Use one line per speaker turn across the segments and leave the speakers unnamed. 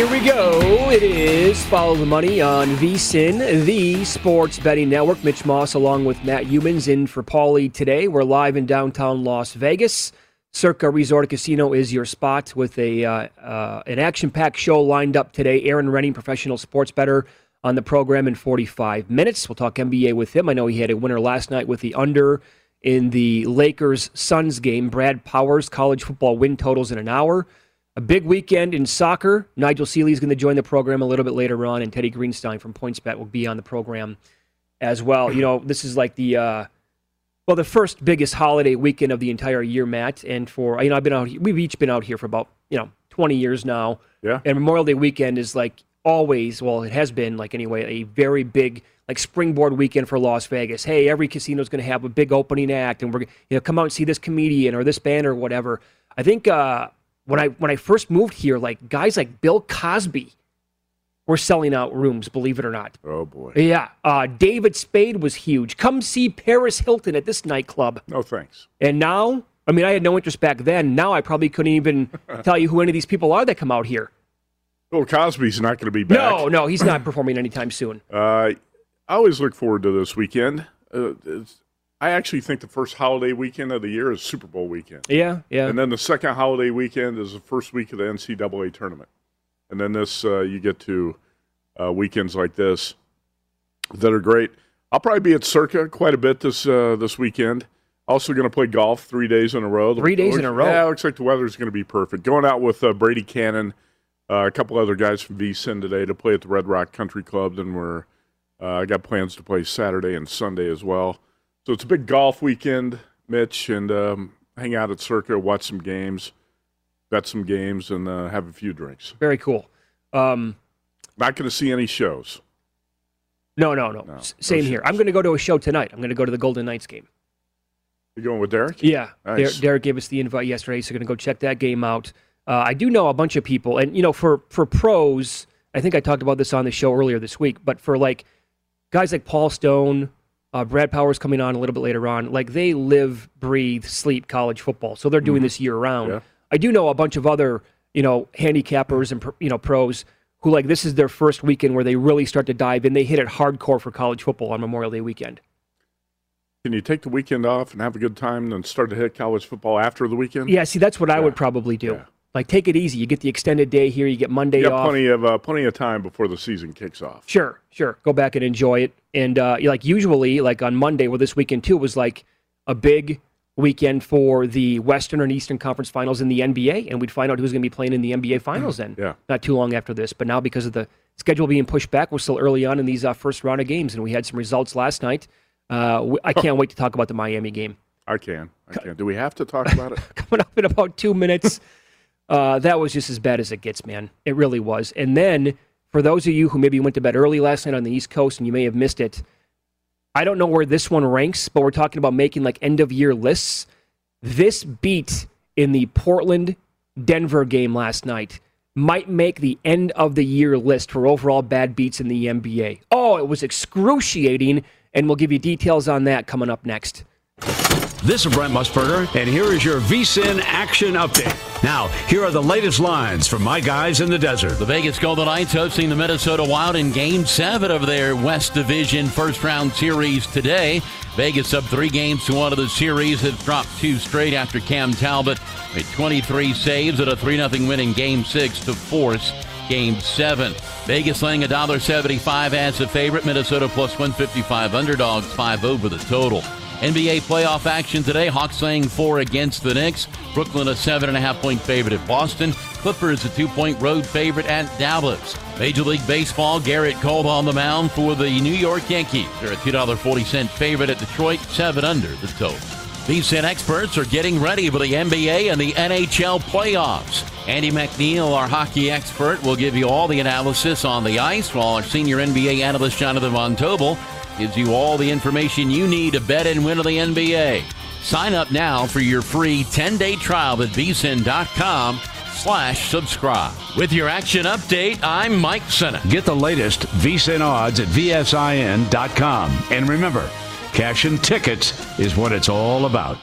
Here we go. It is Follow the Money on VSIN, the Sports Betting Network. Mitch Moss along with Matt Youmans in for Pauly today. We're live in downtown Las Vegas. Circa Resort Casino is your spot with a uh, uh, an action-packed show lined up today. Erin Rynning, professional sports better, on the program in 45 minutes. We'll talk NBA with him. I know he had a winner last night with the under in the Lakers Suns game. Brad Powers, college football win totals in an hour. A big weekend in soccer. Nigel Seeley is going to join the program a little bit later on, and Teddy Greenstein from PointsBet will be on the program as well. You know, this is like the uh, well, the first biggest holiday weekend of the entire year, Matt. And for you know, I've been out. We've each been out here for about you know 20 years now.
Yeah.
And Memorial Day weekend is like always. Well, it has been like anyway a very big like springboard weekend for Las Vegas. Hey, every casino is going to have a big opening act, and we're you know come out and see this comedian or this band or whatever. I think. uh when I when I first moved here, like guys like Bill Cosby were selling out rooms, believe it or not.
Oh boy.
Yeah, uh, David Spade was huge. Come see Paris Hilton at this nightclub.
No thanks.
And now, I mean, I had no interest back then. Now I probably couldn't even tell you who any of these people are that come out here.
Bill Cosby's not going to be back.
No, no, he's not performing anytime soon.
Uh, I always look forward to this weekend. Uh, it's- I actually think the first holiday weekend of the year is Super Bowl weekend.
Yeah, yeah.
And then the second holiday weekend is the first week of the NCAA tournament. And then this, uh, you get to uh, weekends like this that are great. I'll probably be at Circa quite a bit this uh, this weekend. Also going to play golf three days in a row.
Three days in a row?
Yeah, looks like the weather's going to be perfect. Going out with uh, Brady Kannon, uh, a couple other guys from VSIN today to play at the Red Rock Country Club. Then we're uh, I got plans to play Saturday and Sunday as well. So it's a big golf weekend, Mitch, and um, hang out at Circa, watch some games, bet some games, and uh, have a few drinks.
Very cool. Um,
Not going to see any shows.
no, no, no.
No,
S-
no
Same here. I'm going to go to a show tonight. I'm going to go to the Golden Knights game.
You going with Derek?
Yeah,
Nice.
Der- Derek gave us the invite yesterday, so we're going to go check that game out. Uh, I do know a bunch of people, and you know, for for pros, I think I talked about this on the show earlier this week. But for like guys like Paul Stone, uh, Brad Powers coming on a little bit later on, like they live, breathe, sleep college football, so they're doing this year round.
Mm-hmm. Yeah.
I do know a bunch of other you know handicappers and you know pros who like this is their first weekend where they really start to dive in. They hit it hardcore for college football on Memorial Day weekend.
Can you take the weekend off and have a good time, and then start to hit college football after the weekend?
Yeah, see, that's what I would probably do.
Yeah.
Like, take it easy. You get the extended day here. You get Monday
You
off.
plenty of uh, plenty of time before the season kicks off.
Sure, sure. Go back and enjoy it. And uh, like usually, like on Monday, well, this weekend too was like a big weekend for the Western and Eastern Conference Finals in the NBA, and we'd find out who's going to be playing in the NBA Finals then.
Yeah.
Not too long after this, but now because of the schedule being pushed back, we're still early on in these uh, first round of games, and we had some results last night. Uh, I can't wait to talk about the Miami game
I can. I can. Do we have to talk about it?
coming up in about two minutes. Uh, that was just as bad as it gets, man. It really was. And then for those of you who maybe went to bed early last night on the East Coast and you may have missed it, I don't know where this one ranks, but we're talking about making like end of year lists. This beat in the Portland Denver game last night might make the end of the year list for overall bad beats in the NBA. Oh, it was excruciating, and we'll give you details on that coming up next.
This is Brent Musburger, and here is your VSIN action update. Now, here are the latest lines from my guys in the desert.
The Vegas Golden Knights hosting the Minnesota Wild in Game 7 of their West Division first round series today. Vegas up three games to one of the series. Has dropped two straight after Cam Talbot made 23 saves at a 3 0 win in Game 6 to force Game 7. Vegas laying $1.75 as a favorite. Minnesota plus 155 underdogs, 5 over the total. NBA playoff action today. Hawks laying four against the Knicks. Brooklyn a seven and a half point favorite at Boston. Clippers a two point road favorite at Dallas. Major League Baseball, Gerrit Cole on the mound for the New York Yankees. They're a $2.40 favorite at Detroit, seven under the total. These experts are getting ready for the NBA and the NHL playoffs. Andy McNeil, our hockey expert, will give you all the analysis on the ice, while our senior NBA analyst Jonathan Von Tobel gives you all the information you need to bet and win in the NBA. Sign up now for your free 10-day trial at vsin.com slash subscribe. With your action update, I'm Mike Senna.
Get the latest VSIN odds at VSIN.com. And remember, cash and tickets is what it's all about.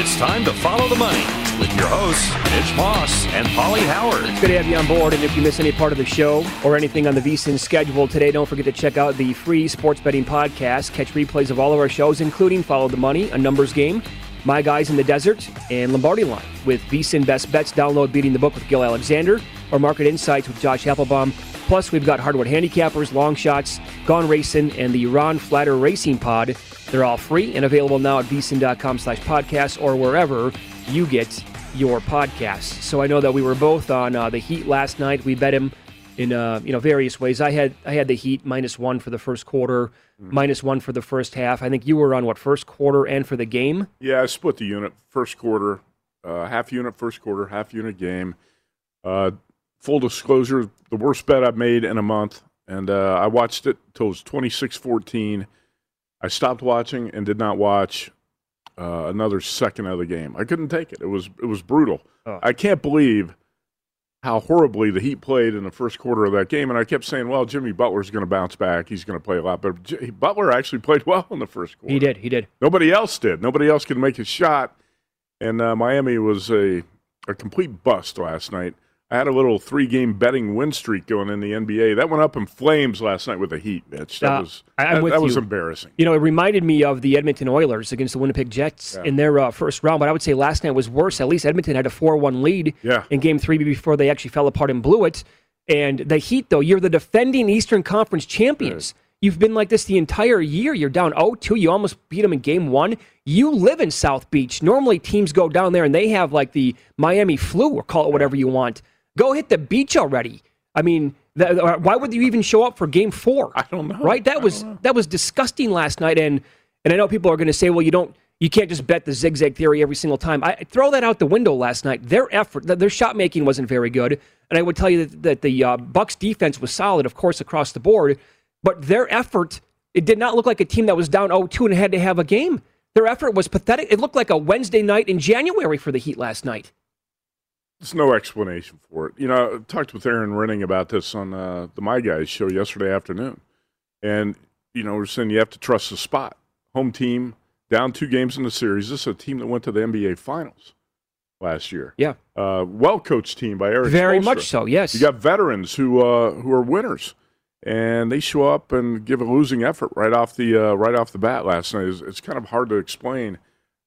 It's time to follow the money with your hosts, Mitch Moss and Pauly Howard.
It's Good to have you on board. And if you miss any part of the show or anything on the VSIN schedule today, don't forget to check out the free sports betting podcast. Catch replays of all of our shows, including Follow the Money, a numbers game, My Guys in the Desert, and Lombardi Line. With VSIN Best Bets, download Beating the Book with Gill Alexander or Market Insights with Josh Appelbaum. Plus, we've got Hardwood Handicappers, Long Shots, Gone Racing, and the Ron Flatter Racing Pod. They're all free and available now at vsin.com slash podcast or wherever you get your podcast. So I know that we were both on uh, the Heat last night. We bet him in uh, you know various ways. I had I had the Heat minus one for the first quarter, minus one for the first half. I think you were on what first quarter and for the game.
Yeah, I split the unit. First quarter, uh, half unit, first quarter, half unit game. Uh, full disclosure, the worst bet I've made in a month. And uh, I watched it till it was 26 14. I stopped watching and did not watch uh, another second of the game. I couldn't take it. It was it was brutal.
Oh.
I can't believe how horribly the Heat played in the first quarter of that game. And I kept saying, well, Jimmy Butler's going to bounce back. He's going to play a lot better. J- Butler actually played well in the first quarter.
He did. He did.
Nobody else did. Nobody else could make a shot. And uh, Miami was a, a complete bust last night. I had a little three game betting win streak going in the NBA. That went up in flames last night with the Heat, Mitch. That
Uh,
was that, that was embarrassing.
You know, it reminded me of the Edmonton Oilers against the Winnipeg Jets
Yeah.
in their uh, first round. But I would say last night was worse. At least Edmonton had a four-one lead
Yeah.
in Game Three before they actually fell apart and blew it. And the Heat, though, you're the defending Eastern Conference champions. You've been like this the entire year. You're down 0-2. You almost beat them in Game One. You live in South Beach. Normally, teams go down there and they have like the Miami flu, or call it whatever you want. Go hit the beach already. I mean, why would you even show up for Game Four?
I don't know.
Right? That was that was disgusting last night. And and I know people are going to say, well, you don't, you can't just bet the zigzag theory every single time. I throw that out the window last night. Their effort, th- their shot making wasn't very good. And I would tell you that, that the uh, Bucks defense was solid, of course, across the board. But their effort, it did not look like a team that was down 0-2 and had to have a game. Their effort was pathetic. It looked like a Wednesday night in January for the Heat last night.
There's no explanation for it. You know, I talked with Erin Rynning about this on uh, the My Guys show yesterday afternoon. And, you know, we're saying you have to trust the spot. Home team, down two games in the series. This is a team that went to the NBA Finals last year.
Yeah.
Uh, well coached team by Erik
Very
Spoelstra.
much so, yes.
You got veterans who uh, who are winners. and they show up and give a losing effort right off the uh, right off the bat last night. It's, it's kind of hard to explain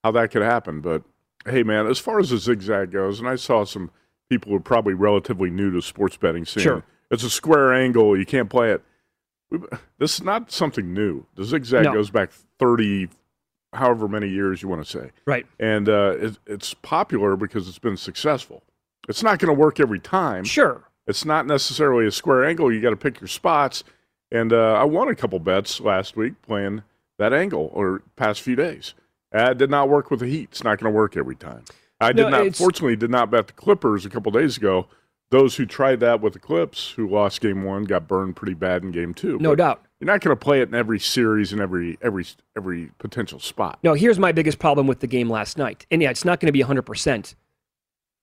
how that could happen, but hey, man, as far as the zigzag goes, and I saw some people who are probably relatively new to sports betting saying
Sure.
it's a square angle, you can't play it. This is not something new. The zigzag
No.
goes back thirty, however many years you want to say
Right.
and uh, it, it's popular because it's been successful. It's not going to work every time.
Sure.
It's not necessarily a square angle. You got to pick your spots. And uh, I won a couple bets last week playing that angle or past few days. It did not work with the Heat. It's not going to work every time. I did
No,
not, fortunately, did not bet the Clippers a couple days ago. Those who tried that with the Clips, who lost game one, got burned pretty bad in game two.
No
But
doubt.
You're not going to play it in every series and every every every potential spot.
No, here's my biggest problem with the game last night. And yeah, it's not going to be 100%.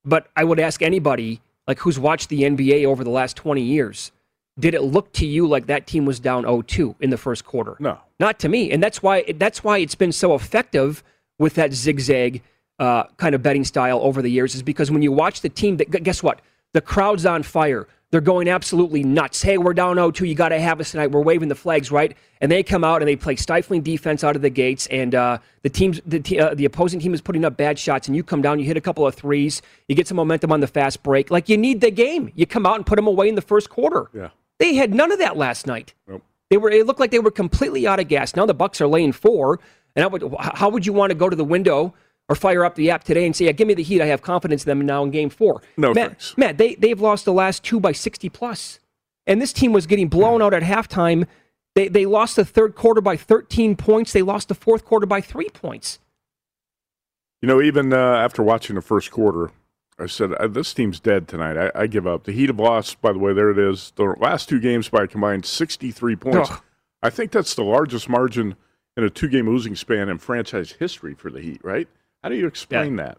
But I would ask anybody like who's watched the NBA over the last 20 years, did it look to you like that team was down 0-2 in the first quarter?
No.
Not to me. And that's why that's why it's been so effective with that zigzag uh, kind of betting style over the years is because when you watch the team that guess what? The crowd's on fire. They're going absolutely nuts. Hey, we're down 0-2. You got to have us tonight. We're waving the flags, right? And they come out and they play stifling defense out of the gates. And uh, the teams, the, te- uh, the opposing team is putting up bad shots. And you come down, you hit a couple of threes, you get some momentum on the fast break. Like you need the game. You come out and put them away in the first quarter.
Yeah.
They had none of that last night.
Nope.
They were. It looked like they were completely out of gas. Now the Bucks are laying four, and I would, how would you want to go to the window or fire up the app today and say, "Yeah, give me the Heat. I have confidence in them now in Game Four.
No
Matt,
thanks.
Matt, they they've lost the last two by sixty plus, and this team was getting blown out at halftime. They they lost the third quarter by thirteen points. They lost the fourth quarter by three points.
You know, even uh, after watching the first quarter, I said, uh, this team's dead tonight. I, I give up. The Heat have lost, by the way, there it is. The last two games by a combined 63 points.
Ugh.
I think that's the largest margin in a two game losing span in franchise history for the Heat, right? How do you explain that?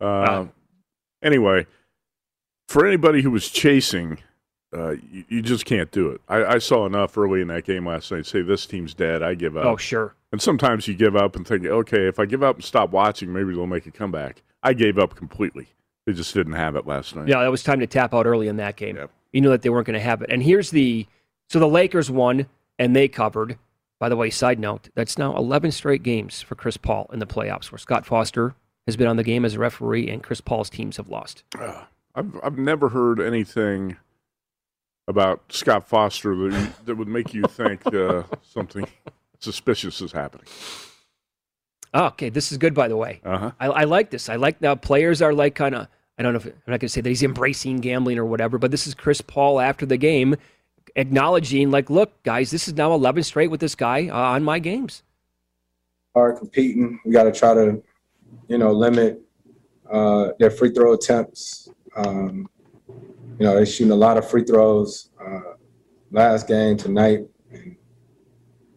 Uh, anyway, for anybody who was chasing, uh, you, you just can't do it. I, I saw enough early in that game last night say, this team's dead. I give up.
Oh sure,
And sometimes you give up and think, okay, if I give up and stop watching, maybe they'll make a comeback. I gave up completely. They just didn't have it last night.
yeah, it was time to tap out early in that game.
Yep.
You knew that they weren't going to have it. And here's the so the Lakers won and they covered. By the way, side note, that's now 11 straight games for Chris Paul in the playoffs where Scott Foster has been on the game as a referee and Chris Paul's teams have lost.
I've, I've never heard anything about Scott Foster that, that would make you think uh, something suspicious is happening.
Oh, okay, this is good, by the way.
Uh huh.
I, I like this. I like now players are like kind of, I don't know if I'm not going to say that he's embracing gambling or whatever, but this is Chris Paul after the game acknowledging, like, look, guys, this is now 11 straight with this guy uh, on my games.
are competing. We got to try to, you know, limit uh, their free throw attempts. Um, you know, they're shooting a lot of free throws. Uh, last game tonight. I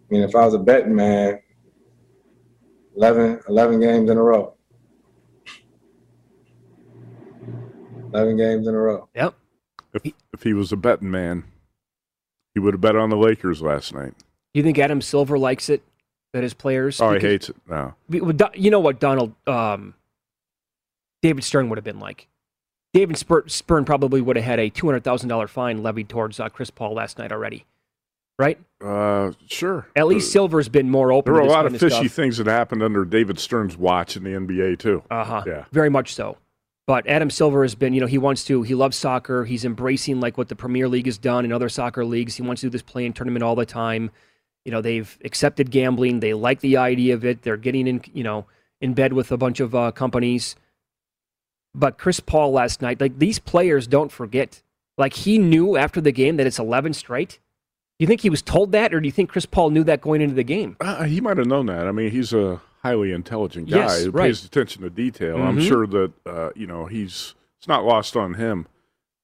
mean, if I was a betting man, 11, 11 games in a row. 11 games in a row.
Yep.
If, if he was a betting man, he would have bet on the Lakers last night.
You think Adam Silver likes it that his players?
Oh, he
because-
hates it. No.
Well, Do- You know what Donald, um, David Stern would have been like. David Spur- Stern probably would have had a two hundred thousand dollar fine levied towards uh, Chris Paul last night already, right?
Uh, sure.
At least Silver's been more open.
There were a lot of fishy
stuff.
things that happened under David Stern's watch in the NBA, too.
Uh huh.
Yeah.
Very much so. But Adam Silver has been, you know, he wants to, he loves soccer. He's embracing like what the Premier League has done and other soccer leagues. He wants to do this play-in tournament all the time. You know, they've accepted gambling. They like the idea of it. They're getting in, you know, in bed with a bunch of uh, companies. But Chris Paul last night, like these players don't forget. Like he knew after the game that it's 11 straight. Do you think he was told that, or do you think Chris Paul knew that going into the game?
Uh, he might have known that. I mean, he's a highly intelligent guy
Yes,
who
right.
pays attention to detail. I'm
Mhm.
sure that uh, you know he's it's not lost on him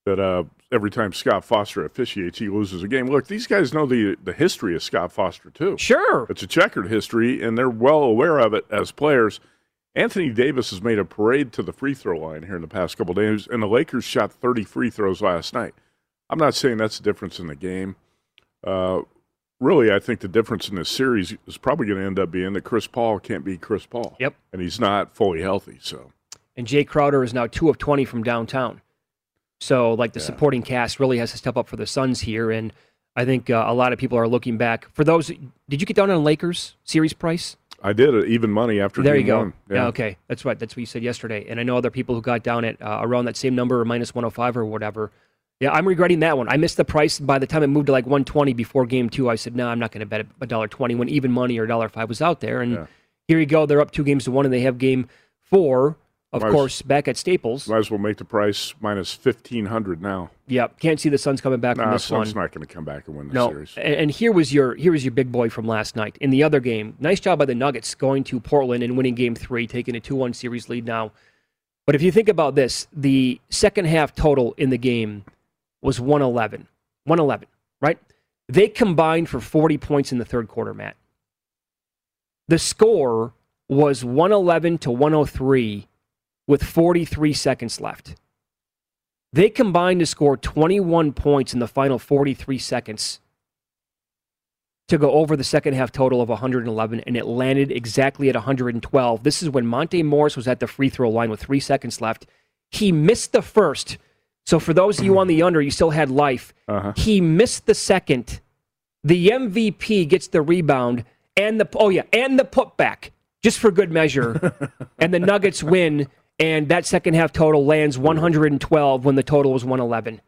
that uh, every time Scott Foster officiates, he loses a game. Look, these guys know the the history of Scott Foster too.
Sure,
It's a checkered history, and they're well aware of it as players. Anthony Davis has made a parade to the free throw line here in the past couple days, and the Lakers shot 30 free throws last night. I'm not saying that's the difference in the game. Uh, really, I think the difference in this series is probably going to end up being that Chris Paul can't be Chris Paul.
Yep.
And he's not fully healthy. So,
and Jae Crowder is now two of 20 from downtown. So, like, the
Yeah.
supporting cast really has to step up for the Suns here. And I think uh, a lot of people are looking back. For those, did you get down on Lakers series price?
I did it even money after.
There you go.
one.
Yeah. okay, that's right. That's what you said yesterday. And I know other people who got down at uh, around that same number or minus 105 or whatever. Yeah, I'm regretting that one. I missed the price. By the time it moved to like 120 before game two, I said, no, I'm not going to bet a dollar twenty when even money or dollar five was out there. And
Yeah.
here you go. They're up two games to one, and they have game four, of
Might as-
course, back at Staples.
Might as well make the price minus fifteen hundred now.
Yep, can't see the Suns coming back from
Nah,
this
Suns
one.
not going to come back and win the
No,
series.
and, and here was your here was your big boy from last night in the other game. Nice job by the Nuggets going to Portland and winning Game Three, taking a two-one series lead now. But if you think about this, the second half total in the game was 111. 111, right? They combined for 40 points in the third quarter, Matt. The score was 111 to 103 with 43 seconds left. They combined to score 21 points in the final 43 seconds to go over the second half total of 111, and it landed exactly at 112. This is when Monte Morris was at the free throw line with three seconds left. He missed the first. So for those of you on the under, you still had life.
Uh-huh.
He missed the second. The MVP gets the rebound and the oh yeah, and the putback just for good measure. and the Nuggets win and that second half total lands 112 when the total was 111.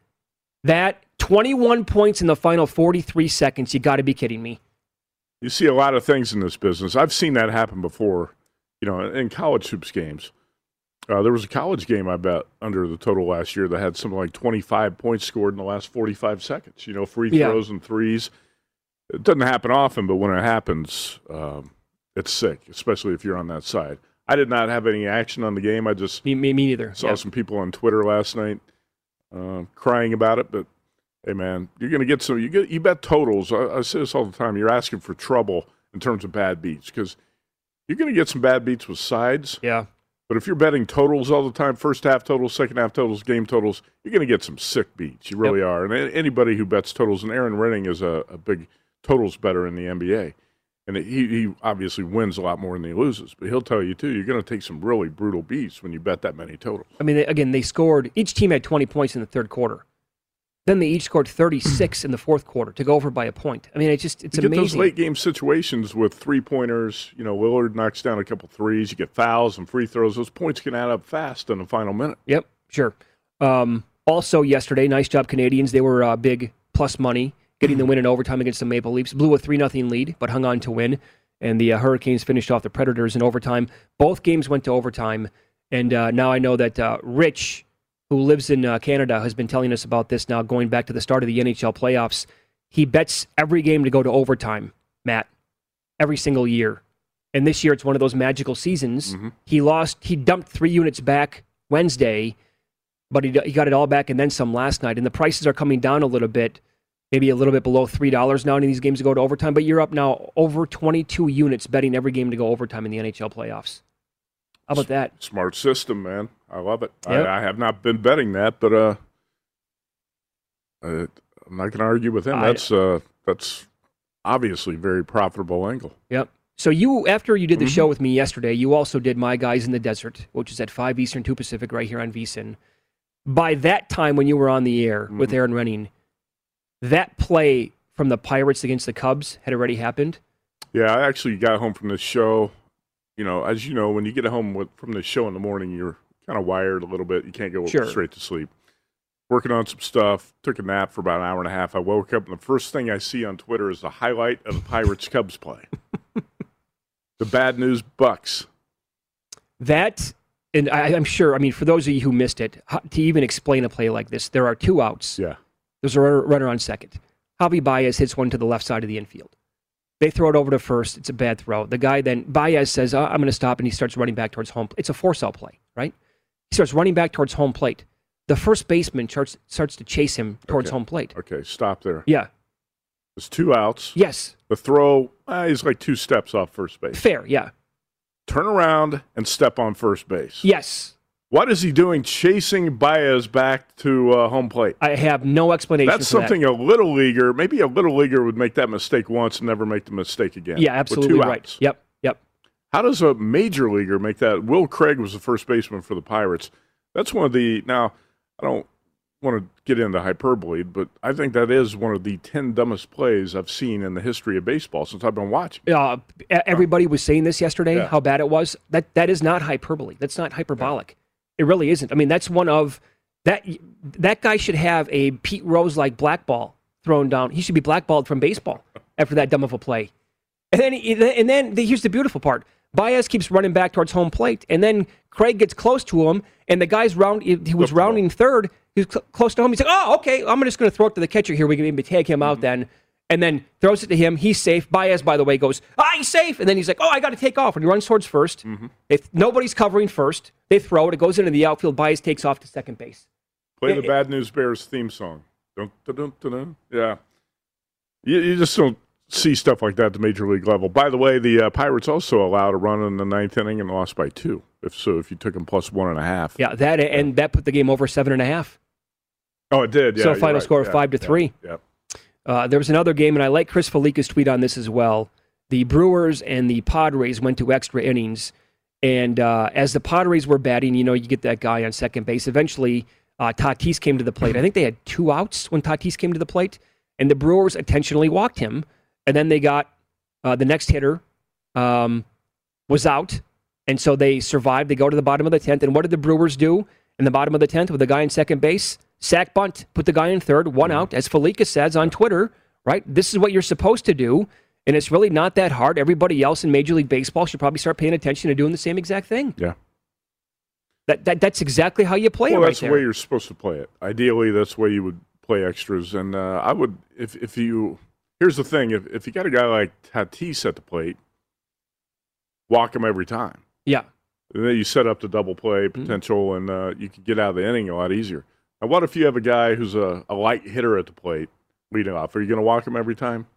That 21 points in the final 43 seconds, you got to be kidding me.
You see a lot of things in this business. I've seen that happen before. You know, in college hoops games. Uh, there was a college game I bet under the total last year that had something like 25 points scored in the last 45 seconds. You know, free
Yeah.
throws and threes. It doesn't happen often, but when it happens, um, it's sick, especially if you're on that side. I did not have any action on the game. I just
Me, me, me neither.
saw
Yeah.
some people on Twitter last night uh, crying about it. But hey, man, you're going to get some. You get you bet totals. I, I say this all the time. You're asking for trouble in terms of bad beats because you're going to get some bad beats with sides.
Yeah.
But if you're betting totals all the time, first half totals, second half totals, game totals, you're going to get some sick beats. You really are. And a- anybody who bets totals, and Erin Rynning is a, a big totals better in the NBA. And he, he obviously wins a lot more than he loses. But he'll tell you, too, you're going to take some really brutal beats when you bet that many totals.
I mean, they, again, they scored, each team had 20 points in the third quarter. Then they each scored 36 in the fourth quarter to go over by a point. I mean, it's just, it's
you get those
amazing.
late game situations with three pointers. You know, Lillard knocks down a couple threes. You get fouls and free throws. Those points can add up fast in the final minute.
Yep, sure. Um, also, yesterday, nice job, Canadiens. They were uh, big plus money, getting the win in overtime against the Maple Leafs. Blew a 3 0 lead, but hung on to win. And the uh, Hurricanes finished off the Predators in overtime. Both games went to overtime. And uh, now I know that uh, Rich, who lives in uh, Canada, has been telling us about this now going back to the start of the NHL playoffs. He bets every game to go to overtime, Matt, every single year. And this year it's one of those magical seasons. He lost, he dumped three units back Wednesday, but he, he got it all back and then some last night. And the prices are coming down a little bit, maybe a little bit below $3 now in these games to go to overtime. But you're up now over 22 units betting every game to go overtime in the NHL playoffs. How about that?
Smart system, man. I love it.
Yep.
I, I have not been betting that, but uh, I, I'm not going to argue with him. That's uh, that's obviously a very profitable angle.
Yep. So you, after you did the
Mhm.
show with me yesterday, you also did My Guys in the Desert, which is at five Eastern, two Pacific, right here on VSIN. By that time, when you were on the air with Erin Rynning, that play from the Pirates against the Cubs had already happened.
Yeah, I actually got home from the show. You know, as you know, when you get home with, from the show in the morning, you're kind of wired a little bit. You can't go
Sure.
straight to sleep. Working on some stuff. Took a nap for about an hour and a half. I woke up, and the first thing I see on Twitter is the highlight of the Pirates Cubs play. the bad news Bucks.
That, and I, I'm sure, I mean, for those of you who missed it, to even explain a play like this, there are two outs.
Yeah.
There's a runner, runner on second. Javy Baez hits one to the left side of the infield. They throw it over to first. It's a bad throw. The guy then, Baez says, "Uh, I'm going to stop, and he starts running back towards home. It's a force out play, right? He starts running back towards home plate. The first baseman starts, starts to chase him towards
Okay.
home plate.
Okay, stop there.
Yeah.
There's two outs.
Yes.
The throw, uh, he's like two steps off first base.
Fair. Yeah.
Turn around and step on first base.
Yes.
What is he doing chasing Baez back to uh, home plate?
I have no explanation
That's
for that.
something a little leaguer, maybe a little leaguer would make that mistake once and never make the mistake again.
Yeah, absolutely
two
right.
outs.
Yep. Yep.
How does a major leaguer make that? Will Craig was the first baseman for the Pirates. That's one of the now. I don't want to get into hyperbole, but I think that is one of the 10 dumbest plays I've seen in the history of baseball since I've been watching.
Uh, everybody was saying this yesterday,
Yeah.
how bad it was. That That is not hyperbole. That's not hyperbolic. It really isn't. I mean, that's one of that. That guy should have a Pete Rose like blackball thrown down. He should be blackballed from baseball after that dumb of a play. And then, and then the, here's the beautiful part: Baez keeps running back towards home plate, and then Craig gets close to him, and the guy's round. He was rounding third. He's cl- close to home. He's like, "Oh, okay. I'm just going to throw it to the catcher here. We can maybe take him out then." And then throws it to him. He's safe. Baez, by the way, goes, "Ah, he's safe." And then he's like, "Oh, I got to take off." And he runs towards 1st If nobody's covering first, they throw it. It goes into the outfield. Baez takes off to second base.
Play
Yeah,
the Bad News Bears theme song. Dun, dun, dun, dun, dun. Yeah. You, you just don't see stuff like that at the major league level. By the way, the uh, Pirates also allowed a run in the ninth inning and lost by two. If so, if you took them plus one and a half.
Yeah, that and that put the game over seven and a half.
Oh, it did. Yeah,
so final
right.
score of
Yeah,
five to
yeah,
three.
Yep.
Uh, there was another game, and I like Chris Fallica's tweet on this as well. The Brewers and the Padres went to extra innings, and uh, as the Padres were batting, you know, you get that guy on second base. Eventually, uh, Tatis came to the plate. I think they had two outs when Tatis came to the plate, and the Brewers intentionally walked him. And then they got uh, the next hitter um, was out, and so they survived. They go to the bottom of the tenth, and what did the Brewers do in the bottom of the tenth with the guy in second base? Sack bunt, put the guy in third, one out, as Fallica says on Twitter. Right, this is what you're supposed to do, and it's really not that hard. Everybody else in Major League Baseball should probably start paying attention to doing the same exact thing.
Yeah.
That, that that's exactly how you play
well,
it right
that's the way you're supposed to play it. Ideally, that's the way you would play extras. And uh, I would, if if you, here's the thing: if if you got a guy like Tatis at the plate, walk him every time.
yeah,
And then you set up the double play
Mm-hmm.
potential, and uh, you can get out of the inning a lot easier. Now, what if you have a guy who's a, a light hitter at the plate leading off? Are you going to walk him every time?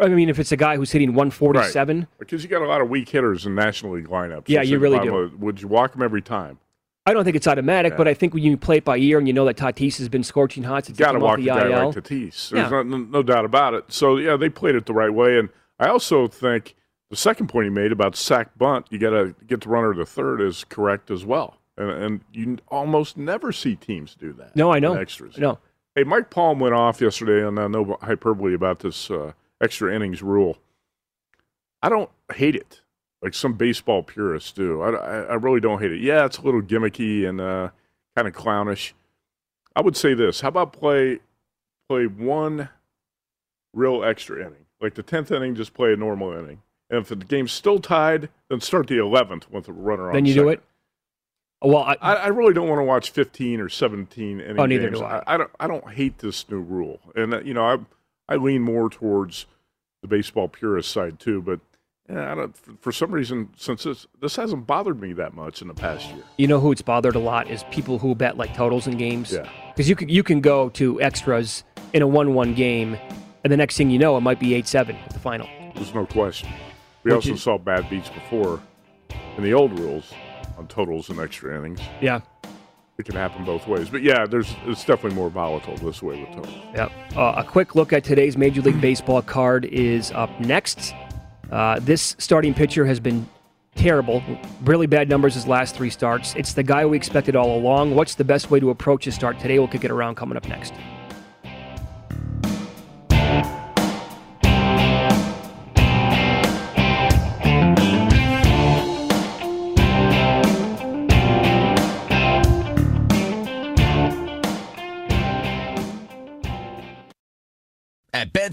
I mean, if it's a guy who's hitting 147,
Because you got a lot of weak hitters in National League lineups.
Yeah, you really do.
Would you walk him every time?
I don't think it's automatic,
Yeah.
but I think when you play it by ear and you know that Tatis has been scorching hot since
got to
he came off
walk
the
guy
IL.
like Tatis.
Yeah.
There's no, no doubt about it. So yeah, they played it the right way, and I also think the second point he made about sack bunt, you got to get the runner to third is correct as well, and, and you almost never see teams do that.
No, I know.
extras.
No.
Hey, Mike Palm went off yesterday, and uh, no hyperbole about this uh, extra innings rule. I don't hate it like some baseball purists do. I, I, I really don't hate it. Yeah, it's a little gimmicky and uh, kind of clownish. I would say this: How about play play one real extra inning, like the tenth inning, just play a normal inning, and if the game's still tied, then start the eleventh with a runner on.
Then you do it. Well, I,
I, I really don't want to watch 15 or 17 inning
Oh, neither
games.
do I.
I, don't. I don't hate this new rule, and uh, you know, I I lean more towards the baseball purist side too. But yeah, I don't, for, for some reason, since this this hasn't bothered me that much in the past year.
you know who it's bothered a lot is people who bet like totals in games.
Yeah.
Because you can you can go to extras in a one-one game, and the next thing you know, it might be eight-seven at the final.
There's no question. We
Would
also
you-
saw bad beats before in the old rules on totals and extra innings.
Yeah.
It can happen both ways, but yeah, there's it's definitely more volatile this way with totals.
Yep. Uh, a quick look at today's Major League Baseball card is up next. Uh, this starting pitcher has been terrible. Really bad numbers his last three starts. It's the guy we expected all along. What's the best way to approach his start today? We'll kick it around coming up next.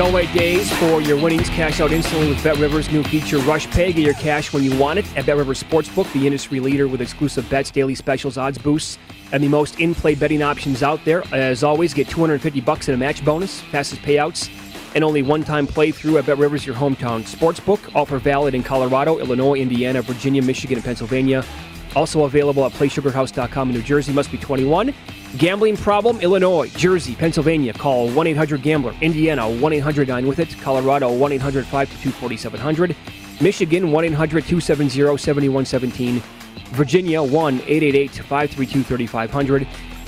Don't wait days for your winnings. Cash out instantly with Bet Rivers' new feature, Rush Pay. Get your cash when you want it at Bet Rivers Sportsbook, the industry leader with exclusive bets, daily specials, odds boosts, and the most in-play betting options out there. As always, get 250 bucks in a match bonus, fastest payouts, and only one-time playthrough at Bet Rivers, your hometown sportsbook. Offer valid in Colorado, Illinois, Indiana, Virginia, Michigan, and Pennsylvania. Also available at PlaySugarHouse.com in New Jersey. Must be 21. Gambling problem? Illinois, Jersey, Pennsylvania. Call 1 800 Gambler. Indiana 1 800 9 with it. Colorado 1 800 522 4700. Michigan 1 800 270 7117. Virginia 1 888 532 3500.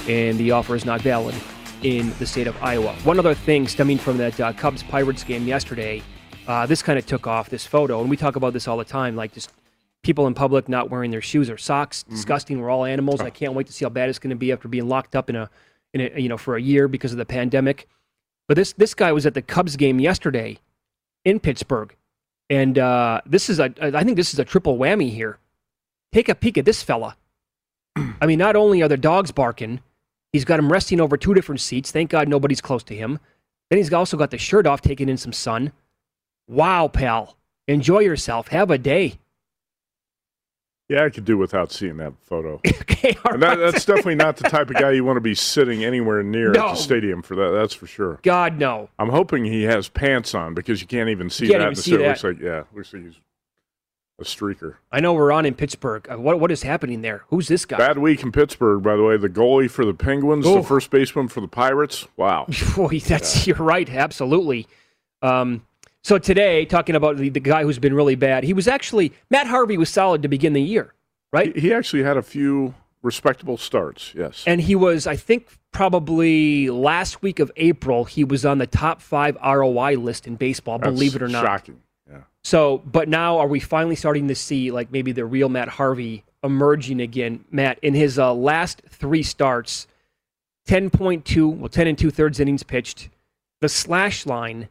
And the offer is not valid in the state of Iowa. One other thing stemming from that uh, Cubs Pirates game yesterday. Uh, this kind of took off this photo, and we talk about this all the time. Like just people in public not wearing their shoes or socks. Mm-hmm. Disgusting. We're all animals. I can't wait to see how bad it's going to be after being locked up in a, in a, you know, for a year because of the pandemic. But this this guy was at the Cubs game yesterday in Pittsburgh, and uh, this is a I think this is a triple whammy here. Take a peek at this fella. I mean, not only are the dogs barking, he's got him resting over two different seats. Thank God nobody's close to him. Then he's also got the shirt off, taking in some sun. Wow, pal. Enjoy yourself. Have a day.
Yeah, I could do without seeing that photo. okay, that, that's definitely not the type of guy you want to be sitting anywhere near
no.
at the stadium for that. That's for sure.
God no.
I'm hoping he has pants on because you can't even see
can't
that.
Even see that.
It looks like yeah, looks like he's a streaker.
I know we're on in Pittsburgh. Uh, what what is happening there? Who's this guy?
Bad week in Pittsburgh, by the way. The goalie for the Penguins, the first baseman for the Pirates. Wow.
Boy, that's yeah. you're right. Absolutely. Um, so today, talking about the, the guy who's been really bad, he was actually Matt Harvey was solid to begin the year, right?
He, he actually had a few respectable starts, yes.
And he was, I think, probably last week of April, he was on the top five ROI list in baseball.
That's
believe it or not,
shocking. Yeah.
So, but now are we finally starting to see like maybe the real Matt Harvey emerging again? Matt in his uh, last three starts, ten point two, well, ten and two thirds innings pitched. The slash line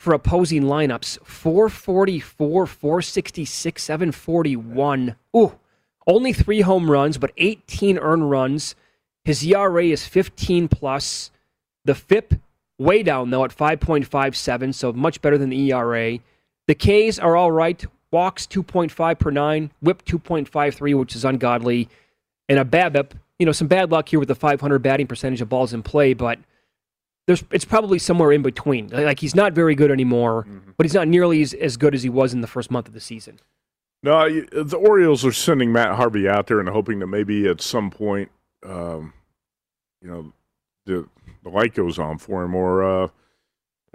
for opposing lineups 444, 466, 741. Ooh, only three home runs, but 18 earned runs. His ERA is 15 plus. The FIP way down though at 5.57, so much better than the ERA. The Ks are all right. Walks 2.5 per nine, whip 2.53, which is ungodly, and a BABIP. You know, some bad luck here with the 500 batting percentage of balls in play, but there's it's probably somewhere in between. Like he's not very good anymore, mm-hmm. but he's not nearly as, as good as he was in the first month of the season.
No, the Orioles are sending Matt Harvey out there and hoping that maybe at some point, um, you know, the, the light goes on for him, or uh,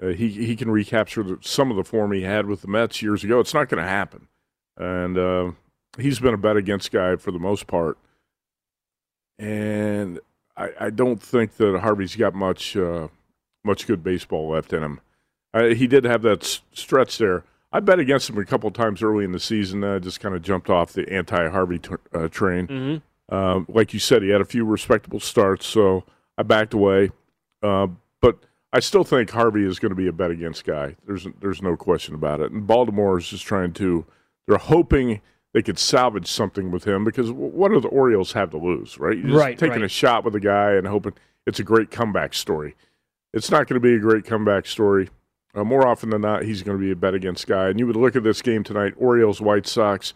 uh, he he can recapture the, some of the form he had with the Mets years ago. It's not going to happen, and uh, he's been a bet against guy for the most part. And I, I don't think that Harvey's got much uh, much good baseball left in him. Uh, he did have that s- stretch there. I bet against him a couple times early in the season. I just kind of jumped off the anti-Harvey t- uh, train.
Mhm.
Um, like you said, he had a few respectable starts, so I backed away. Uh, but I still think Harvey is going to be a bet against guy. There's there's no question about it. And Baltimore is just trying to. They're hoping they could salvage something with him because what do the Orioles have to lose, right? You're just
Right,
taking
right.
a shot with a guy and hoping it's a great comeback story. It's not going to be a great comeback story. Uh, more often than not, he's going to be a bet against guy. And you would look at this game tonight: Orioles, White Sox,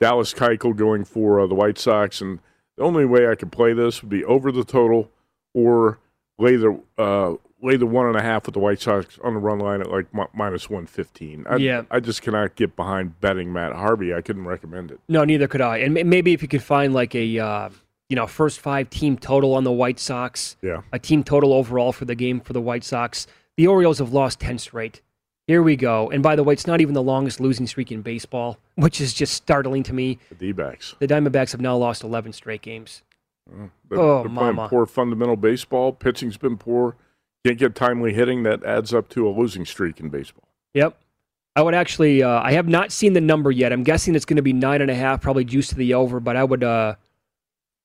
Dallas Keuchel going for uh, the White Sox, and the only way I could play this would be over the total or lay the uh, lay the one and a half with the White Sox on the run line at like mi- minus one fifteen. I,
Yeah.
I just cannot get behind betting Matt Harvey. I couldn't recommend it.
No, neither could I. And ma- maybe if you could find like a uh, you know first five team total on the White Sox,
Yeah.
a team total overall for the game for the White Sox. The Orioles have lost ten straight. Here we go. And by the way, it's not even the longest losing streak in baseball, which is just startling to me.
The D-backs.
The Diamondbacks have now lost eleven straight games.
Uh, They're,
Oh,
they're playing
mama.
poor fundamental baseball. Pitching's been poor. Can't get timely hitting. That adds up to a losing streak in baseball.
Yep. I would actually. Uh, I have not seen the number yet. I'm guessing it's going to be nine and a half, probably juice to the over. But I would uh,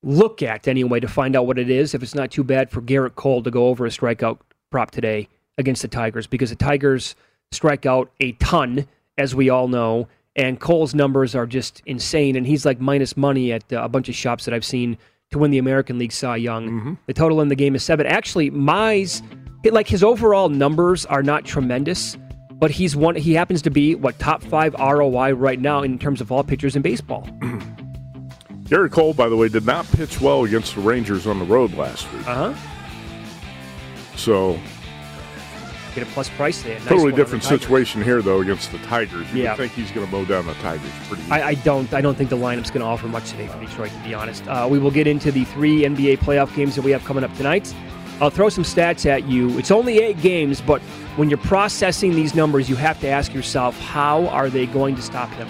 look at anyway to find out what it is. If it's not too bad for Gerrit Cole to go over a strikeout prop today against the Tigers, because the Tigers strike out a ton, as we all know, and Cole's numbers are just insane. And he's like minus money at uh, a bunch of shops that I've seen to win the American League Cy Young. The total in the game is seven. Actually, Mize, like his overall numbers are not tremendous, but he's one. He happens to be what top five ROI right now in terms of all pitchers in baseball.
Gerrit Cole, by the way, did not pitch well against the Rangers on the road last week.
Uh huh.
So
Get a plus price there. Nice
totally
on the
different situation here, though, against the Tigers. You
Yeah.
think he's going to mow down the Tigers pretty.
I, I don't. I don't think the lineup's going to offer much today for Detroit, to be honest. Uh, we will get into the three NBA playoff games that we have coming up tonight. I'll throw some stats at you. It's only eight games, but when you're processing these numbers, you have to ask yourself, how are they going to stop them?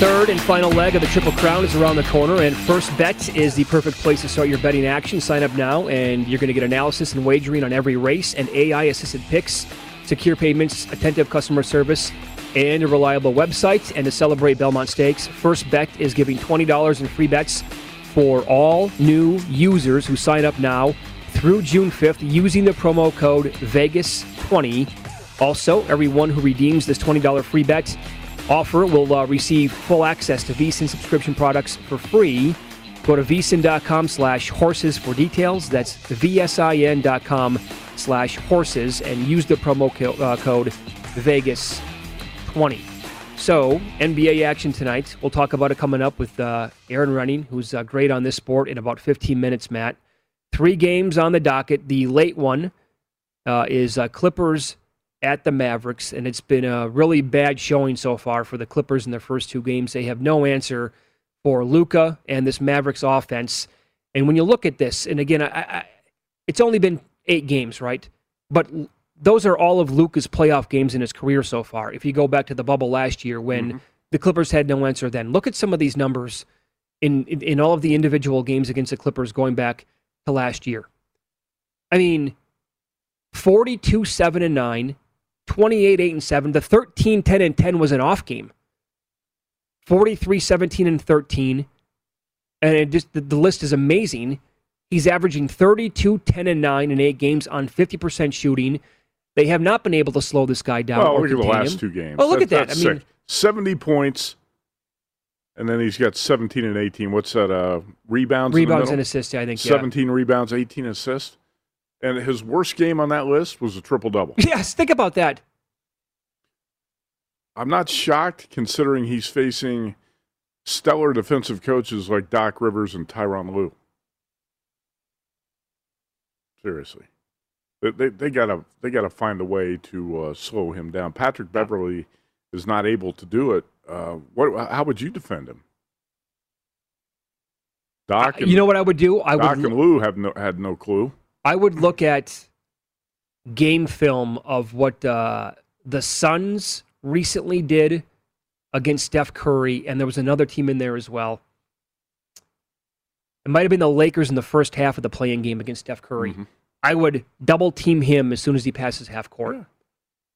Third and final leg of the Triple Crown is around the corner, and First Bet is the perfect place to start your betting action. Sign up now, and you're going to get analysis and wagering on every race and AI assisted picks, secure payments, attentive customer service, and a reliable website. And to celebrate Belmont Stakes, First Bet is giving $20 in free bets for all new users who sign up now through June 5th using the promo code VEGAS20. Also, everyone who redeems this $20 free bet offer will uh, receive full access to VSIN subscription products for free. Go to vsin.com slash horses for details. That's vsin.com slash horses and use the promo co- uh, code Vegas20. So, NBA action tonight. We'll talk about it coming up with uh, Erin Rynning, who's uh, great on this sport, in about 15 minutes, Matt. Three games on the docket. The late one uh, is uh, Clippers at the Mavericks, and it's been a really bad showing so far for the Clippers in their first two games. They have no answer for Luka and this Mavericks offense. And when you look at this, and again, I, I, it's only been eight games, right? But those are all of Luka's playoff games in his career so far. If you go back to the bubble last year when mm-hmm. the Clippers had no answer, then look at some of these numbers in, in in all of the individual games against the Clippers going back to last year. I mean, 42 7 and 9, 28 8 and 7. The 13 10 and 10 was an off game. 43 17 and 13. And it just the, the list is amazing. He's averaging 32 10 and 9 in 8 games on 50% shooting. They have not been able to slow this guy down.
well, look at the last
him.
two games.
Oh, look
That-
at that. I mean,
sick. 70 points, and then he's got 17 and 18. What's that? Uh, rebounds.
rebounds and assists, I think. Yeah.
17 rebounds, 18 assists. And his worst game on that list was a triple double.
Yes, think about that.
I'm not shocked considering he's facing stellar defensive coaches like Doc Rivers and Tyronn Lue. Seriously, they they, they gotta they gotta find a way to uh, slow him down. Patrick Beverley is not able to do it. Uh, what? How would you defend him? Doc, and,
Uh, you know what I would do? I
Doc
would
and Lue have no had no clue.
I would look at game film of what uh, the Suns recently did against Steph Curry, and there was another team in there as well. It might have been the Lakers in the first half of the play-in game against Steph Curry.
Mm-hmm.
I would double team him as soon as he passes half court.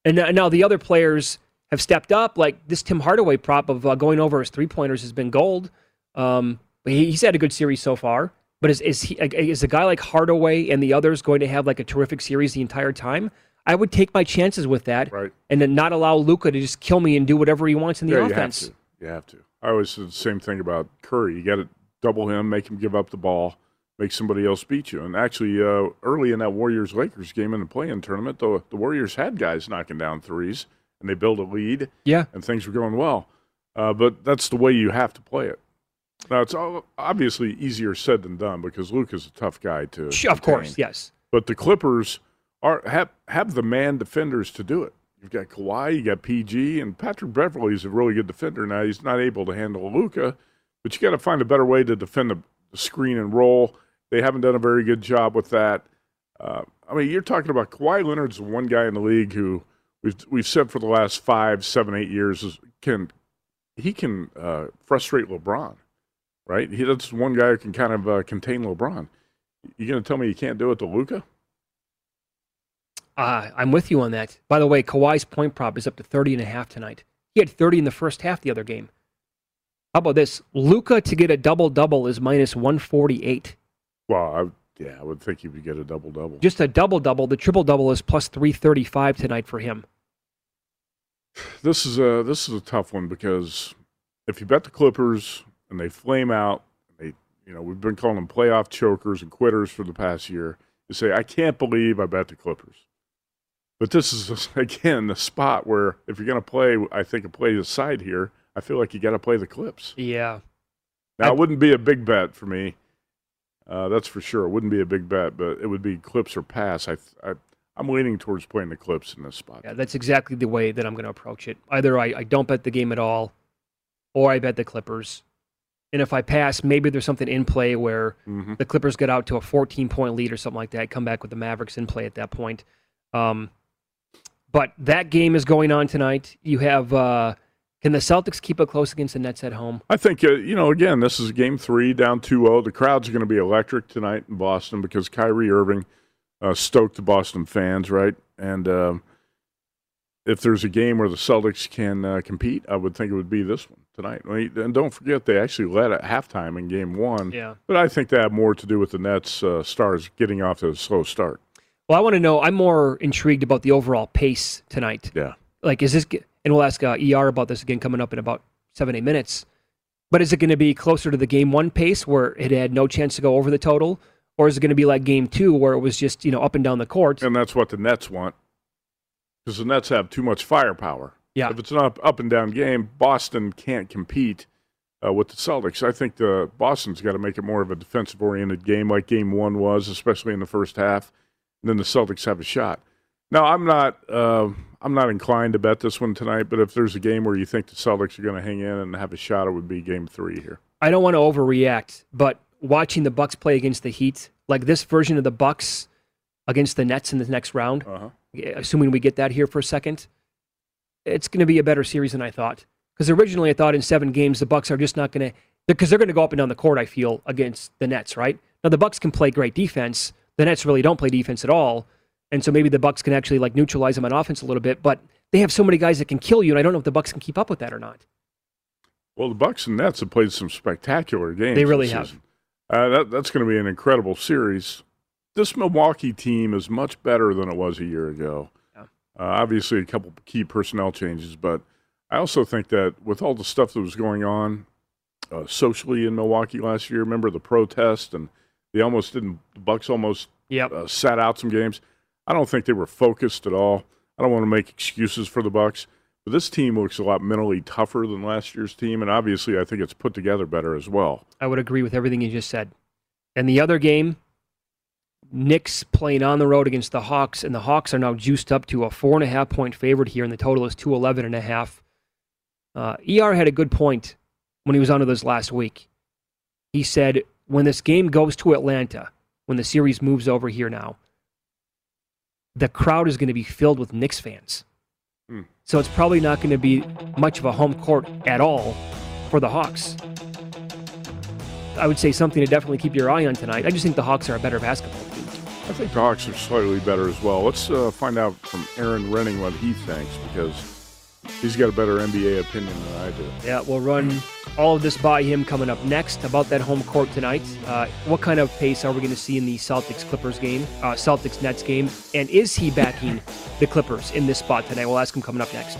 And now, now the other players have stepped up. Like this Tim Hardaway prop of uh, going over his three pointers has been gold. Um, but he, he's had a good series so far. But is is he is a guy like Hardaway and the others going to have like a terrific series the entire time? I would take my chances with that,
right.
and then not allow Luka to just kill me and do whatever he wants in the
yeah,
offense.
You have to. You have to. I always said the same thing about Curry. You got to double him, make him give up the ball, make somebody else beat you. And actually, uh, early in that Warriors Lakers game in the play-in tournament, the the Warriors had guys knocking down threes, and they built a lead.
Yeah,
and things were going well. Uh, but that's the way you have to play it. Now it's all, obviously easier said than done because Luke is a tough guy to.
Sure, Of
contain.
course, yes.
But the Clippers are have have the man defenders to do it. You've got Kawhi, you got PG, and Patrick Beverley is a really good defender. Now he's not able to handle Luka, but you got to find a better way to defend the, the screen and roll. They haven't done a very good job with that. Uh, I mean, you're talking about Kawhi Leonard's the one guy in the league who we've we've said for the last five, seven, eight years is, can he can uh, frustrate LeBron, right? He that's one guy who can kind of uh, contain LeBron. You going to tell me you can't do it to Luka?
Uh, I'm with you on that. By the way, Kawhi's point prop is up to 30 and a half tonight. He had 30 in the first half the other game. How about this? Luka to get a double double is minus 148.
Well, I, yeah, I would think he would get a double double.
Just a double double. The triple double is plus 335 tonight for him.
This is a this is a tough one because if you bet the Clippers and they flame out, they you know we've been calling them playoff chokers and quitters for the past year. You say I can't believe I bet the Clippers, but this is again the spot where if you're going to play, I think a play the side here. I feel like you got to play the Clips.
Yeah.
Now it wouldn't be a big bet for me. Uh, that's for sure. It wouldn't be a big bet, but it would be Clips or pass. I, I I'm leaning towards playing the Clips in this spot.
Yeah, that's exactly the way that I'm going to approach it. Either I, I don't bet the game at all, or I bet the Clippers. And if I pass, maybe there's something in play where
Mm-hmm.
the Clippers get out to a 14 point lead or something like that. Come back with the Mavericks in play at that point. Um, but that game is going on tonight. You have uh, can the Celtics keep it close against the Nets at home?
I think, uh, you know, again, this is game three, down 2 0. The crowd's going to be electric tonight in Boston because Kyrie Irving uh, stoked the Boston fans, right? And um, if there's a game where the Celtics can uh, compete, I would think it would be this one tonight. And don't forget, they actually led at halftime in game one.
Yeah.
But I think that had more to do with the Nets uh, stars getting off to a slow start.
Well, I want to know. I'm more intrigued about the overall pace tonight.
Yeah.
Like, is this? And we'll ask uh, ER about this again coming up in about seven eight minutes. But is it going to be closer to the game one pace where it had no chance to go over the total, or is it going to be like game two where it was just you know up and down the court?
And that's what the Nets want because the Nets have too much firepower.
Yeah.
If it's an up, up and down game, Boston can't compete uh, with the Celtics. I think the Boston's got to make it more of a defensive oriented game like game one was, especially in the first half. And then the Celtics have a shot. Now, I'm not uh, I'm not inclined to bet this one tonight, but if there's a game where you think the Celtics are going to hang in and have a shot, it would be game three here.
I don't want to overreact, but watching the Bucks play against the Heat, like this version of the Bucks against the Nets in the next round,
Uh-huh.
Assuming we get that here for a second, it's going to be a better series than I thought. Because originally I thought in seven games the Bucks are just not going to, because they're going to go up and down the court. I feel against the Nets, right? Now the Bucks can play great defense. The Nets really don't play defense at all, and so maybe the Bucks can actually like neutralize them on offense a little bit. But they have so many guys that can kill you, and I don't know if the Bucks can keep up with that or not.
Well, the Bucks and Nets have played some spectacular games.
They really have.
Uh, that, that's going to be an incredible series. This Milwaukee team is much better than it was a year ago. Uh, obviously, a couple key personnel changes, but I also think that with all the stuff that was going on uh, socially in Milwaukee last year, remember the protest and they almost didn't. The Bucks almost
Yep.
uh, sat out some games. I don't think they were focused at all. I don't want to make excuses for the Bucks, but this team looks a lot mentally tougher than last year's team, and obviously, I think it's put together better as well.
I would agree with everything you just said. And the other game, Knicks playing on the road against the Hawks, and the Hawks are now juiced up to a four and a half point favorite here, and the total is 211 and a half. Uh, ER had a good point when he was on with us last week. He said, when this game goes to Atlanta, when the series moves over here now, the crowd is going to be filled with Knicks fans.
Hmm.
So it's probably not going to be much of a home court at all for the Hawks. I would say something to definitely keep your eye on tonight. I just think the Hawks are a better basketball team.
I think the Hawks are slightly better as well. Let's uh, find out from Erin Rynning what he thinks because he's got a better NBA opinion than I do.
Yeah, we'll run all of this by him coming up next about that home court tonight. Uh, what kind of pace are we going to see in the Celtics Clippers game, uh, Celtics Nets game, and is he backing the Clippers in this spot tonight? We'll ask him coming up next.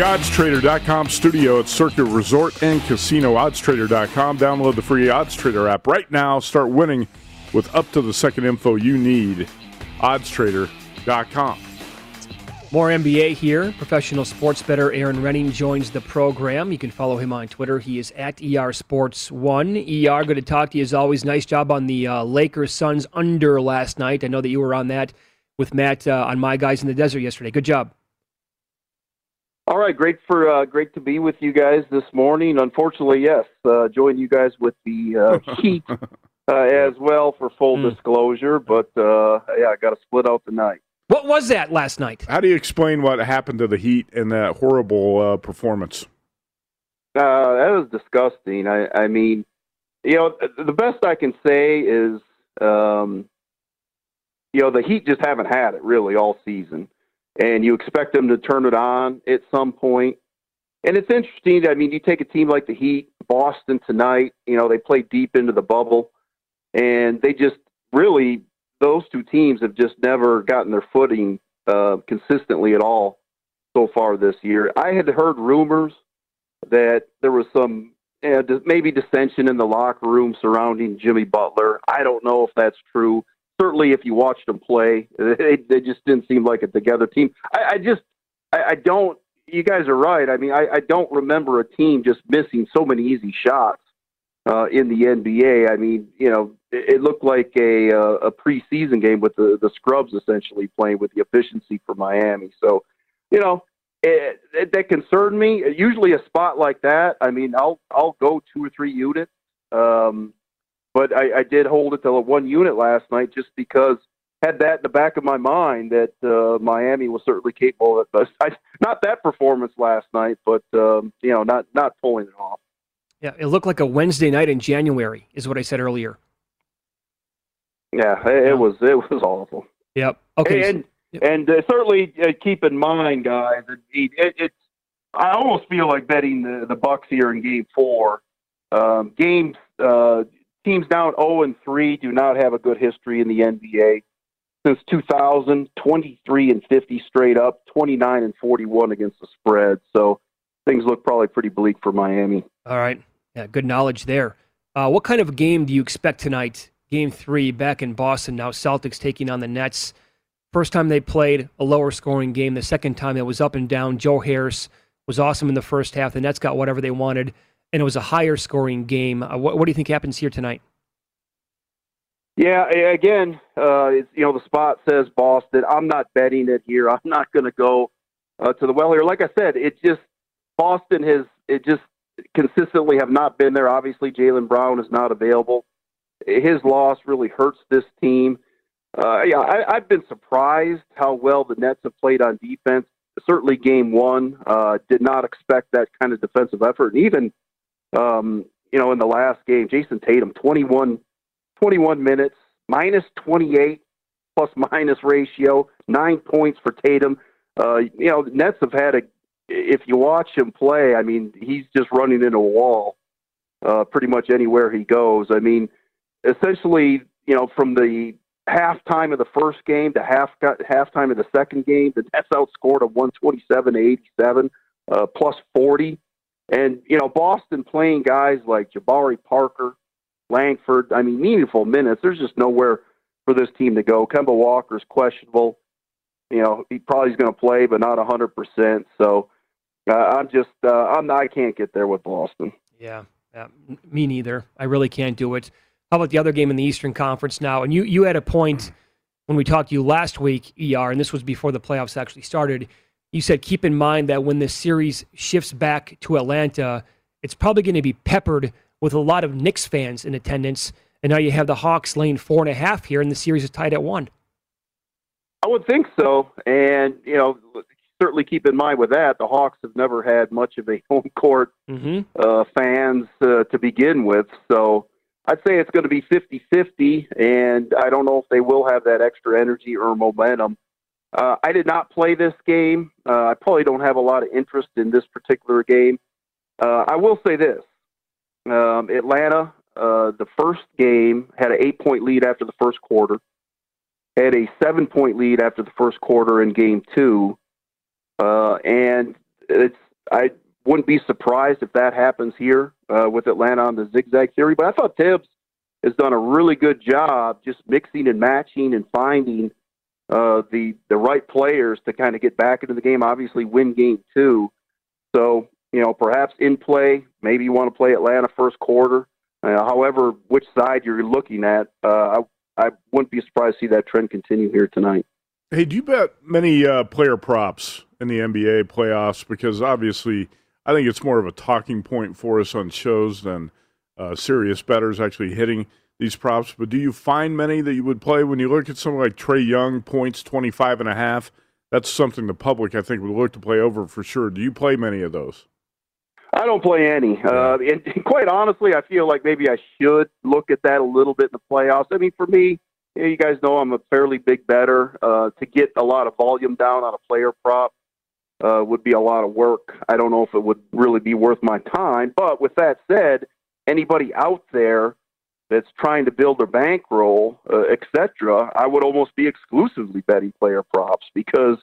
oddstrader.com studio at Circa Resort and Casino, oddstrader.com. Download the free OddsTrader app right now. Start winning with up to the second info you need. oddstrader.com.
More NBA here. Professional sports bettor Erin Rynning joins the program. You can follow him on Twitter. He is at ER Sports One. ER, good to talk to you as always. Nice job on the uh, Lakers Suns under last night. I know that you were on that with Matt uh, on My Guys in the Desert yesterday. Good job.
All right, great for uh, great to be with you guys this morning. Unfortunately, yes, uh, join you guys with the uh, Heat uh, as well for full
Hmm.
disclosure. But uh, yeah, I got to split out tonight.
What was that last night?
How do you explain what happened to the Heat in that horrible uh, performance?
Uh, that was disgusting. I, I mean, you know, the best I can say is, um, you know, the Heat just haven't had it really all season, and you expect them to turn it on at some point. And it's interesting. I mean, you take a team like the Heat, Boston tonight. You know, they play deep into the bubble, and they just really those two teams have just never gotten their footing uh, consistently at all so far this year. I had heard rumors that there was some maybe dissension in the locker room surrounding Jimmy Butler. I don't know if that's true. Certainly, if you watched them play, they, they just didn't seem like a together team. I, I just, I, I don't. You guys are right. I mean, I, I don't remember a team just missing so many easy shots uh, in the NBA. I mean, you know, it, it looked like a uh, a preseason game with the the scrubs essentially playing with the efficiency for Miami. So, you know, it, it, that concerned me. Usually, a spot like that, I mean, I'll I'll go two or three units, um, but I, I did hold it to one unit last night just because had that in the back of my mind that uh, Miami was certainly capable of it. But not that performance last night, but um, you know, not not pulling it off.
Yeah, it looked like a Wednesday night in January, is what I said earlier.
Yeah, it, it was it was awful.
Yep. Okay.
and and uh, certainly uh, keep in mind, guys, it, it, it's I almost feel like betting the the Bucks here in Game Four. Um, games uh, teams down zero and three do not have a good history in the NBA since 2000. 23 and 50 straight up, 29 and 41 against the spread. So things look probably pretty bleak for Miami.
All right. Yeah, good knowledge there. Uh, what kind of game do you expect tonight? Game three back in Boston. Now Celtics taking on the Nets. First time they played a lower scoring game. The second time it was up and down. Joe Harris was awesome in the first half. The Nets got whatever they wanted, and it was a higher scoring game. Uh, what, what do you think happens here tonight?
Yeah, again, uh, you know, the spot says Boston. I'm not betting it here. I'm not going to go uh, to the well here. Like I said, it just Boston has it just consistently have not been there. Obviously, Jaylen Brown is not available. His loss really hurts this team. Uh, yeah, I, I've been surprised how well the Nets have played on defense. Certainly, game one uh, did not expect that kind of defensive effort. And even, um, you know, in the last game, Jayson Tatum, 21, 21 minutes, minus 28 plus minus ratio, nine points for Tatum. Uh, you know, Nets have had a, if you watch him play, I mean, he's just running into a wall uh, pretty much anywhere he goes. I mean, essentially, you know, from the halftime of the first game to half halftime of the second game, the Nets outscored a 127 to 87, uh, plus 40. And, you know, Boston playing guys like Jabari Parker, Langford, I mean, meaningful minutes. There's just nowhere for this team to go. Kemba Walker's questionable. You know, he probably is going to play, but not 100%. So uh, I'm just, uh, I'm not, I can't get there with Boston.
Yeah, yeah, me neither. I really can't do it. How about the other game in the Eastern Conference now? And you, you had a point when we talked to you last week, ER, and this was before the playoffs actually started. You said keep in mind that when this series shifts back to Atlanta, it's probably going to be peppered with a lot of Knicks fans in attendance. And now you have the Hawks laying four and a half here, and the series is tied at one.
I would think so. And, you know, certainly keep in mind with that, the Hawks have never had much of a home court
Mm-hmm.
uh, fans uh, to begin with. So I'd say it's going to be 50 50, and I don't know if they will have that extra energy or momentum. Uh, I did not play this game. Uh, I probably don't have a lot of interest in this particular game. Uh, I will say this um, Atlanta, uh, the first game, had an eight point lead after the first quarter, had a seven point lead after the first quarter in game two. Uh, and it's I wouldn't be surprised if that happens here uh, with Atlanta on the zigzag theory. But I thought Thibs has done a really good job just mixing and matching and finding uh, the the right players to kind of get back into the game. Obviously, win game two. So you know, perhaps in play, maybe you want to play Atlanta first quarter. Uh, however, which side you're looking at, uh, I, I wouldn't be surprised to see that trend continue here tonight.
Hey, do you bet many uh, player props in the NBA playoffs? Because obviously, I think it's more of a talking point for us on shows than uh, serious bettors actually hitting these props. But do you find many that you would play when you look at someone like Trae Young, points 25 and a half? That's something the public, I think, would look to play over for sure. Do you play many of those?
I don't play any. Uh, and quite honestly, I feel like maybe I should look at that a little bit in the playoffs. I mean, for me, you, know, you guys know I'm a fairly big better. Uh, to get a lot of volume down on a player prop uh, would be a lot of work. I don't know if it would really be worth my time. But with that said, anybody out there that's trying to build their bankroll, uh, etc., I would almost be exclusively betting player props because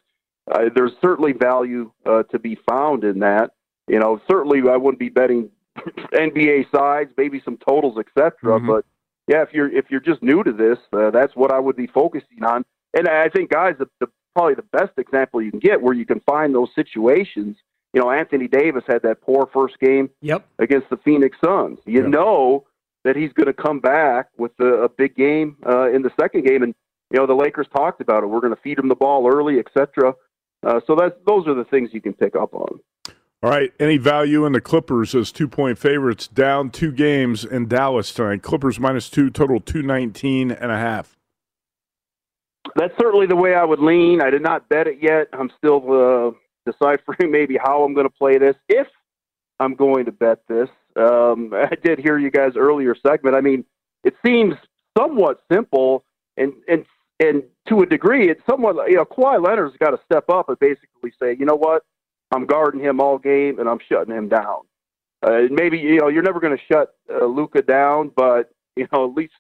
uh, there's certainly value uh, to be found in that. You know, certainly I wouldn't be betting NBA sides, maybe some totals, etc.
Mm-hmm.
But yeah, if you're if you're just new to this, uh, that's what I would be focusing on. And I think, guys, the, the probably the best example you can get where you can find those situations. You know, Anthony Davis had that poor first game
yep.
against the Phoenix Suns. You
Yep.
know that he's going to come back with a, a big game uh, in the second game, and you know the Lakers talked about it. We're going to feed him the ball early, etc. Uh, so that's those are the things you can pick up on.
All right. Any value in the Clippers as two point favorites down two games in Dallas tonight? Clippers minus two, total 219 and a half.
That's certainly the way I would lean. I did not bet it yet. I'm still uh, deciphering maybe how I'm going to play this. If I'm going to bet this, um, I did hear you guys earlier segment. I mean, it seems somewhat simple, and and and to a degree, it's somewhat. You know, Kawhi Leonard's got to step up and basically say, you know what, I'm guarding him all game, and I'm shutting him down. Uh, maybe you know you're never going to shut uh, Luka down, but you know at least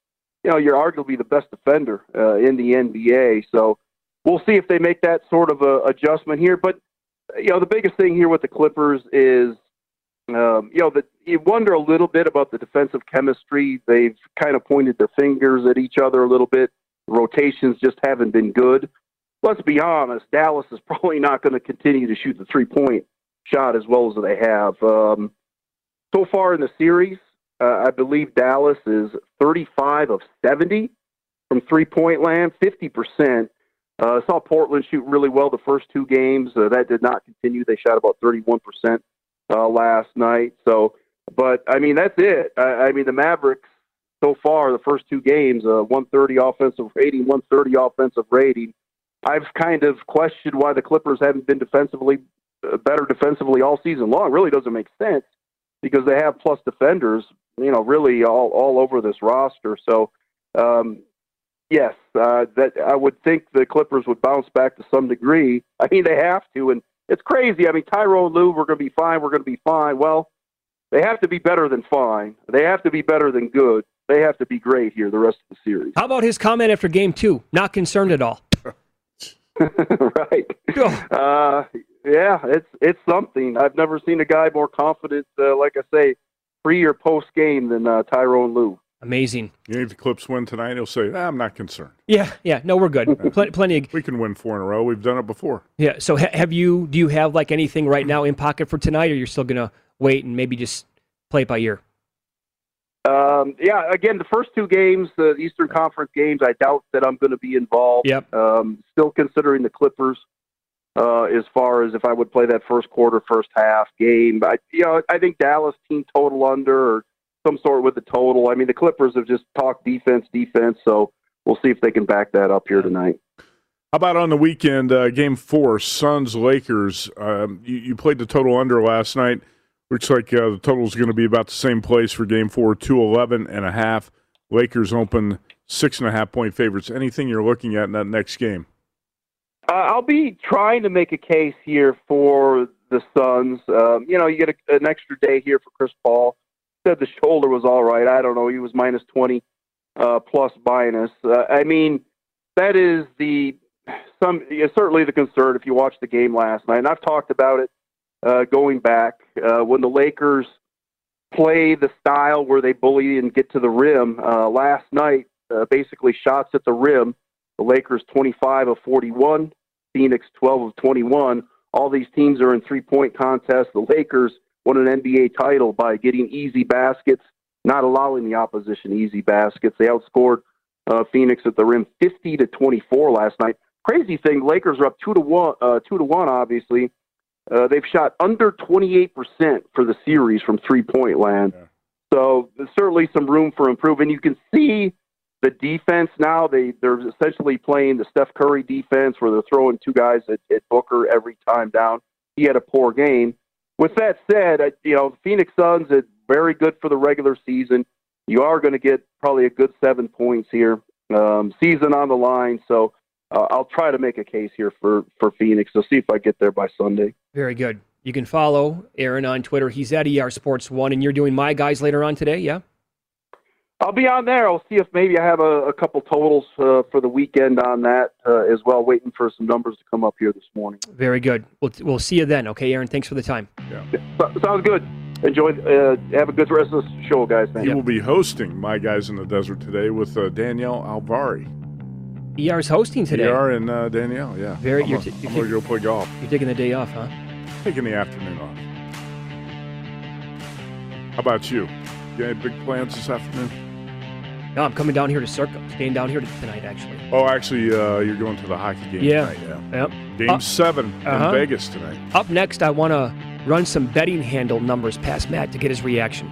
you know you're arguably the best defender uh, in the NBA. So we'll see if they make that sort of a adjustment here. But you know the biggest thing here with the Clippers is um, you know that you wonder a little bit about the defensive chemistry. They've kind of pointed their fingers at each other a little bit. Rotations just haven't been good. Let's be honest, Dallas is probably not going to continue to shoot the three point shot as well as they have. Um, so far in the series, uh, I believe Dallas is 35 of 70 from three point land, 50%. Uh, saw Portland shoot really well the first two games. Uh, that did not continue. They shot about 31% uh, last night. So, but I mean, that's it. I, I mean, the Mavericks so far, the first two games, uh, 130 offensive rating, 130 offensive rating. I've kind of questioned why the Clippers haven't been defensively uh, better defensively all season long. Really doesn't make sense because they have plus defenders, you know, really all all over this roster. So, um, yes, uh, that I would think the Clippers would bounce back to some degree. I mean, they have to, and it's crazy. I mean, Tyronn Lue, we're going to be fine. We're going to be fine. Well, they have to be better than fine. They have to be better than good. They have to be great here the rest of the series.
How about his comment after game two? Not concerned at all.
right. Uh, yeah, it's it's something. I've never seen a guy more confident, uh, like I say, pre or post game than uh, Tyronn Lue.
Amazing.
You know, if the Clips win tonight, he'll say, ah, "I'm not concerned.
Yeah, yeah. No, we're good. Pl- plenty. Of,
We can win four in a row. We've done it before."
yeah. So ha- have you? Do you have like anything right now in pocket for tonight, or you're still gonna wait and maybe just play it by ear?
Um, yeah, again, the first two games, the Eastern Conference games, I doubt that I'm going to be involved.
Yep.
Um, still considering the Clippers uh, as far as if I would play that first quarter, first half game. I, you know, I think Dallas team total under or some sort with the total. I mean, the Clippers have just talked defense, defense. So we'll see if they can back that up here tonight.
How about on the weekend, uh, game four, Suns Lakers? Um, you, you played the total under last night. Looks like uh, the total is going to be about the same place for game four, 211 and a half. Lakers open six and a half point favorites. Anything you're looking at in that next game?
Uh, I'll be trying to make a case here for the Suns. Um, you know, you get a, an extra day here for Chris Paul. Said the shoulder was all right. I don't know. He was minus 20 uh, plus minus. Uh, I mean, that is the some yeah, certainly the concern if you watched the game last night. And I've talked about it uh, going back uh, when the Lakers play the style where they bully and get to the rim. Uh, last night, uh, basically shots at the rim. The Lakers 25 of 41, Phoenix 12 of 21. All these teams are in three point contests. The Lakers won an NBA title by getting easy baskets, not allowing the opposition easy baskets. They outscored uh, Phoenix at the rim 50 to 24 last night. Crazy thing, Lakers are up two to one. Uh, two to one, obviously. Uh, they've shot under 28% for the series from three point land. So there's certainly some room for improvement. You can see the defense now. They they're essentially playing the Steph Curry defense, where they're throwing two guys at, at Booker every time down. He had a poor game. With that said, I, you know Phoenix Suns are very good for the regular season. You are going to get probably a good seven points here. Um, season on the line, so uh, I'll try to make a case here for for Phoenix. So see if I get there by Sunday.
Very good. You can follow Erin on Twitter. He's at ER Sports One, and you're doing my guys later on today. Yeah.
I'll be on there. I'll see if maybe I have a, a couple totals uh, for the weekend on that uh, as well. Waiting for some numbers to come up here this morning.
Very good. We'll, we'll see you then. Okay, Erin. Thanks for the time.
Yeah.
Sounds good. Enjoy. Uh, have a good rest of the show, guys.
He will be hosting My Guys in the Desert today with uh, Danielle Alvari.
ER is hosting today.
ER and uh, Danielle, yeah.
Very.
I'm,
you're, t-
I'm going to go play golf.
You're taking the day off, huh?
Taking the afternoon off. How about you? You got any big plans this afternoon?
No, I'm coming down here to Circa. Staying down here tonight, actually.
Oh, actually, uh, you're going to the hockey game
Yeah.
tonight. Yeah.
Yep.
Game
Uh,
seven
uh-huh.
in Vegas tonight.
Up next, I want to run some betting handle numbers past Matt to get his reaction.